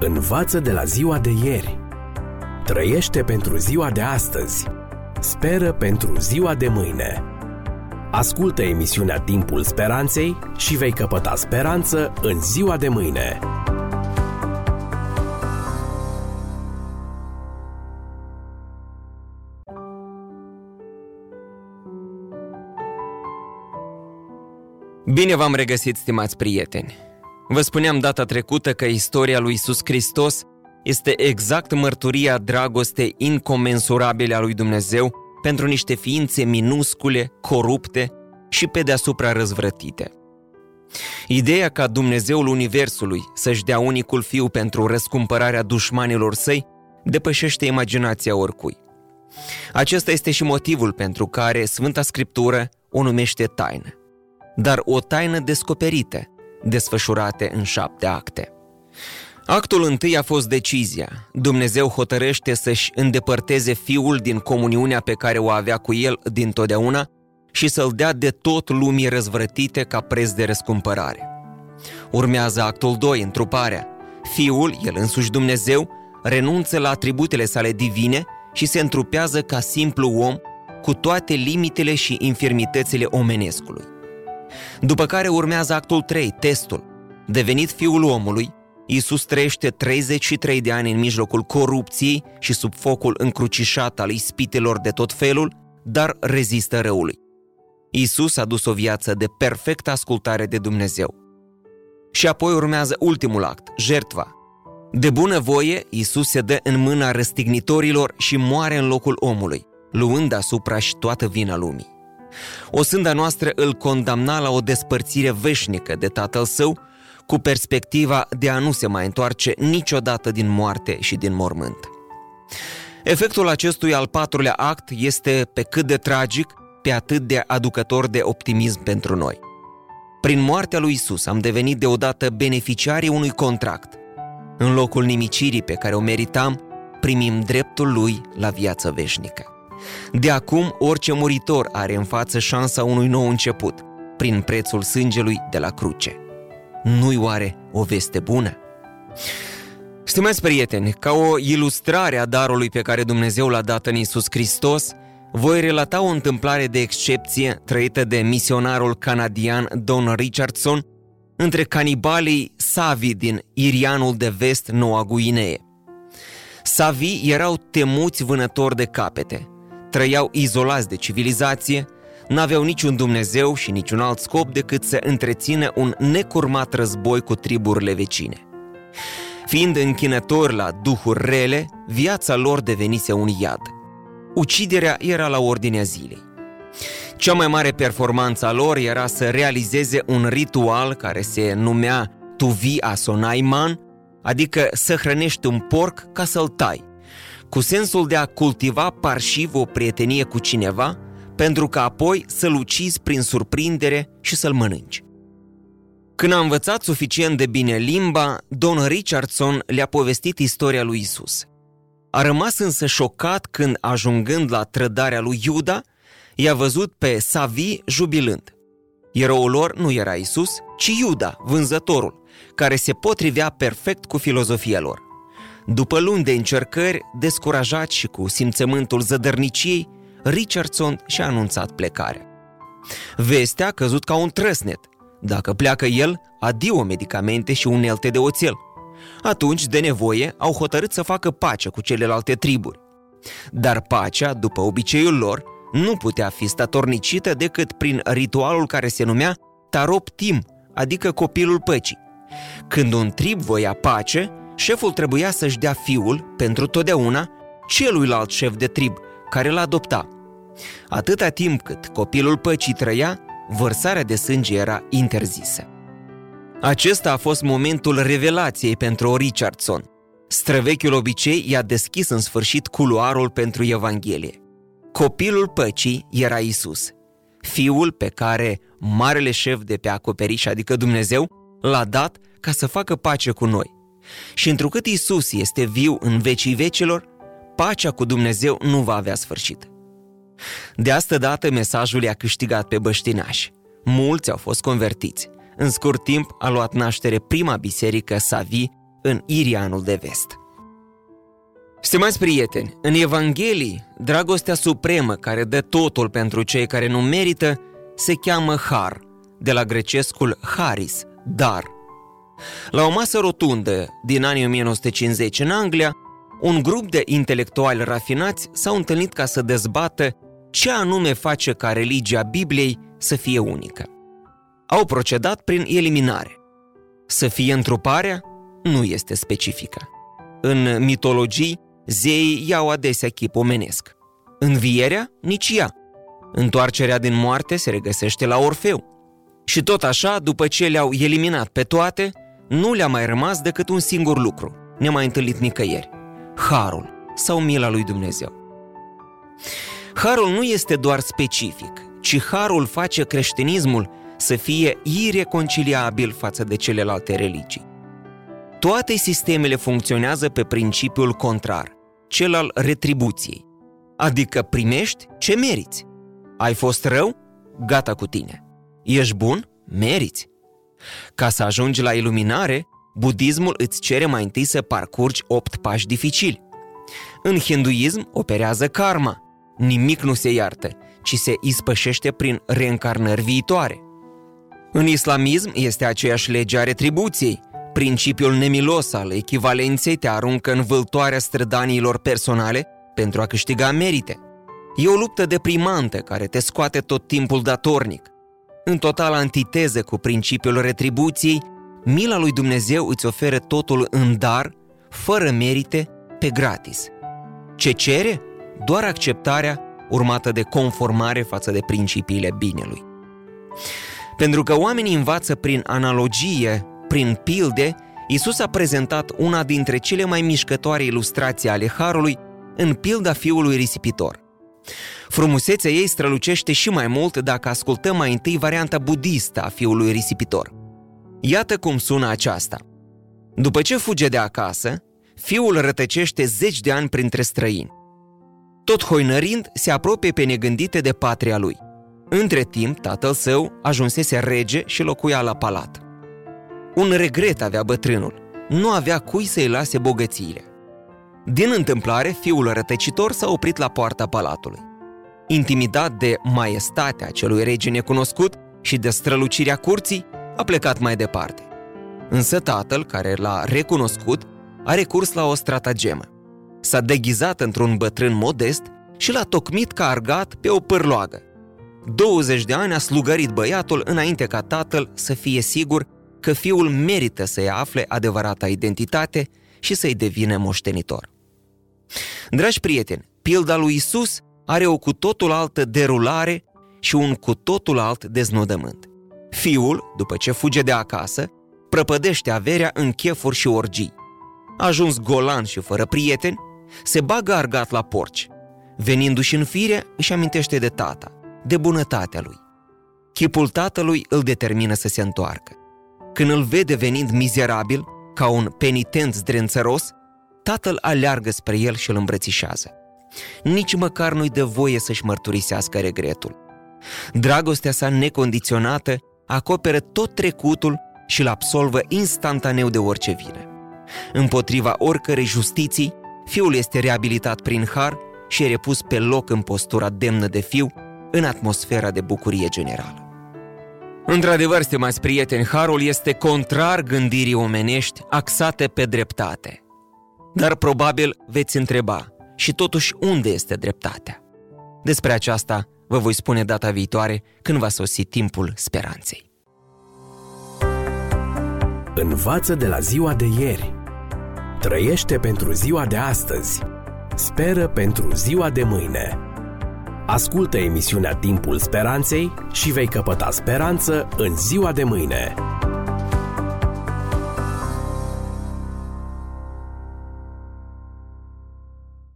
Învață de la ziua de ieri. Trăiește pentru ziua de astăzi. Speră pentru ziua de mâine. Ascultă emisiunea Timpul Speranței și vei căpăta speranță în ziua de mâine. Bine v-am regăsit, stimați prieteni! Vă spuneam data trecută că istoria lui Isus Hristos este exact mărturia dragostei incomensurabile a lui Dumnezeu pentru niște ființe minuscule, corupte și pe deasupra răzvrătite. Ideea ca Dumnezeul Universului să-și dea unicul fiu pentru răscumpărarea dușmanilor săi depășește imaginația oricui. Acesta este și motivul pentru care Sfânta Scriptură o numește taină, dar o taină descoperită, desfășurate în șapte acte. Actul întâi a fost decizia. Dumnezeu hotărăște să-și îndepărteze fiul din comuniunea pe care o avea cu el dintotdeauna și să-l dea de tot lumii răzvrătite ca preț de răscumpărare. Urmează actul 2, întruparea. Fiul, el însuși Dumnezeu, renunță la atributele sale divine și se întrupează ca simplu om cu toate limitele și infirmitățile omenescului. După care urmează actul 3, testul. Devenit fiul omului, Iisus trăiește 33 de ani în mijlocul corupției și sub focul încrucișat al ispitelor de tot felul, dar rezistă răului. Iisus a dus o viață de perfectă ascultare de Dumnezeu. Și apoi urmează ultimul act, jertva. De bună voie, Iisus se dă în mâna răstignitorilor și moare în locul omului, luând asupra și toată vina lumii. O sânda noastră îl condamna la o despărțire veșnică de tatăl său, cu perspectiva de a nu se mai întoarce niciodată din moarte și din mormânt. Efectul acestui al patrulea act este pe cât de tragic, pe atât de aducător de optimism pentru noi. Prin moartea lui Isus am devenit deodată beneficiarii unui contract. În locul nimicirii pe care o meritam, primim dreptul lui la viață veșnică. De acum, orice muritor are în față șansa unui nou început, prin prețul sângelui de la cruce. Nu-i oare o veste bună? Stimați prieteni, ca o ilustrare a darului pe care Dumnezeu l-a dat în Isus Hristos, voi relata o întâmplare de excepție trăită de misionarul canadian Don Richardson între canibalii Savi din Irianul de Vest, Noua Guinee. Savi erau temuți vânători de capete, trăiau izolați de civilizație, n-aveau niciun Dumnezeu și niciun alt scop decât să întrețină un necurmat război cu triburile vecine. Fiind închinători la duhuri rele, viața lor devenise un iad. Uciderea era la ordinea zilei. Cea mai mare performanță a lor era să realizeze un ritual care se numea Tuvi Asonaiman, adică să hrănești un porc ca să-l tai, cu sensul de a cultiva parșiv o prietenie cu cineva, pentru că apoi să-l ucizi prin surprindere și să-l mănânci. Când a învățat suficient de bine limba, Don Richardson le-a povestit istoria lui Isus. A rămas însă șocat când, ajungând la trădarea lui Iuda, i-a văzut pe Savi jubilând. Eroul lor nu era Isus, ci Iuda, vânzătorul, care se potrivea perfect cu filozofia lor. După luni de încercări, descurajat și cu simțământul zădărniciei, Richardson și-a anunțat plecarea. Vestea a căzut ca un trăsnet. Dacă pleacă el, adio medicamente și unelte de oțel. Atunci, de nevoie, au hotărât să facă pace cu celelalte triburi. Dar pacea, după obiceiul lor, nu putea fi statornicită decât prin ritualul care se numea Tarop Tim, adică copilul păcii. Când un trib voia pace, șeful trebuia să-și dea fiul, pentru totdeauna, celuilalt șef de trib, care l adopta. Atâta timp cât copilul păcii trăia, vărsarea de sânge era interzisă. Acesta a fost momentul revelației pentru Richardson. Străvechiul obicei i-a deschis în sfârșit culoarul pentru Evanghelie. Copilul păcii era Isus, fiul pe care marele șef de pe acoperiș, adică Dumnezeu, l-a dat ca să facă pace cu noi. Și întrucât Isus este viu în vecii vecilor, pacea cu Dumnezeu nu va avea sfârșit. De asta dată mesajul i-a câștigat pe băștinași. Mulți au fost convertiți. În scurt timp a luat naștere prima biserică Savi în Irianul de vest. Stimați prieteni, în Evanghelii, dragostea supremă care dă totul pentru cei care nu merită se cheamă har, de la grecescul haris, dar. La o masă rotundă din anii 1950 în Anglia, un grup de intelectuali rafinați s-au întâlnit ca să dezbată ce anume face ca religia Bibliei să fie unică. Au procedat prin eliminare. Să fie întruparea nu este specifică. În mitologii, zeii iau adesea chip omenesc. Învierea, nici ea. Întoarcerea din moarte se regăsește la Orfeu. Și tot așa, după ce le-au eliminat pe toate, nu le-a mai rămas decât un singur lucru, mai întâlnit nicăieri. Harul sau mila lui Dumnezeu. Harul nu este doar specific, ci harul face creștinismul să fie ireconciliabil față de celelalte religii. Toate sistemele funcționează pe principiul contrar, cel al retribuției, adică primești ce meriți. Ai fost rău? Gata cu tine. Ești bun? Meriți. Ca să ajungi la iluminare, budismul îți cere mai întâi să parcurgi opt pași dificili. În hinduism operează karma. Nimic nu se iartă, ci se ispășește prin reîncarnări viitoare. În islamism este aceeași lege a retribuției. Principiul nemilos al echivalenței te aruncă în vâltoarea strădanilor personale pentru a câștiga merite. E o luptă deprimantă care te scoate tot timpul datornic. În total antiteză cu principiul retribuției, mila lui Dumnezeu îți oferă totul în dar, fără merite, pe gratis. Ce cere? Doar acceptarea urmată de conformare față de principiile binelui. Pentru că oamenii învață prin analogie, prin pilde, Isus a prezentat una dintre cele mai mișcătoare ilustrații ale Harului în pilda fiului risipitor. Frumusețea ei strălucește și mai mult dacă ascultăm mai întâi varianta budistă a fiului risipitor. Iată cum sună aceasta. După ce fuge de acasă, fiul rătăcește zeci de ani printre străini. Tot hoinărind, se apropie pe negândite de patria lui. Între timp, tatăl său ajunsese rege și locuia la palat. Un regret avea bătrânul. Nu avea cui să-i lase bogățiile. Din întâmplare, fiul rătăcitor s-a oprit la poarta palatului. Intimidat de maestatea celui rege necunoscut și de strălucirea curții, a plecat mai departe. Însă tatăl, care l-a recunoscut, a recurs la o stratagemă. S-a deghizat într-un bătrân modest și l-a tocmit ca argat pe o pârloagă. 20 de ani a slugărit băiatul înainte ca tatăl să fie sigur că fiul merită să-i afle adevărata identitate și să-i devină moștenitor. Dragi prieteni, pilda lui Isus are o cu totul altă derulare și un cu totul alt deznodământ. Fiul, după ce fuge de acasă, prăpădește averea în chefuri și orgii. Ajuns golan și fără prieteni, se bagă argat la porci. Venindu-și în fire, își amintește de tata, de bunătatea lui. Chipul tatălui îl determină să se întoarcă. Când îl vede venind mizerabil, ca un penitent zdrențăros, tatăl aleargă spre el și îl îmbrățișează. Nici măcar nu-i dă voie să-și mărturisească regretul. Dragostea sa necondiționată acoperă tot trecutul și îl absolvă instantaneu de orice vină. Împotriva oricărei justiții, fiul este reabilitat prin har și e repus pe loc în postura demnă de fiu, în atmosfera de bucurie generală. Într-adevăr, stimați prieteni, harul este contrar gândirii omenești axate pe dreptate. Dar probabil veți întreba, și totuși unde este dreptatea? Despre aceasta vă voi spune data viitoare când va sosi timpul speranței. Învață de la ziua de ieri. Trăiește pentru ziua de astăzi. Speră pentru ziua de mâine. Ascultă emisiunea Timpul Speranței și vei căpăta speranță în ziua de mâine.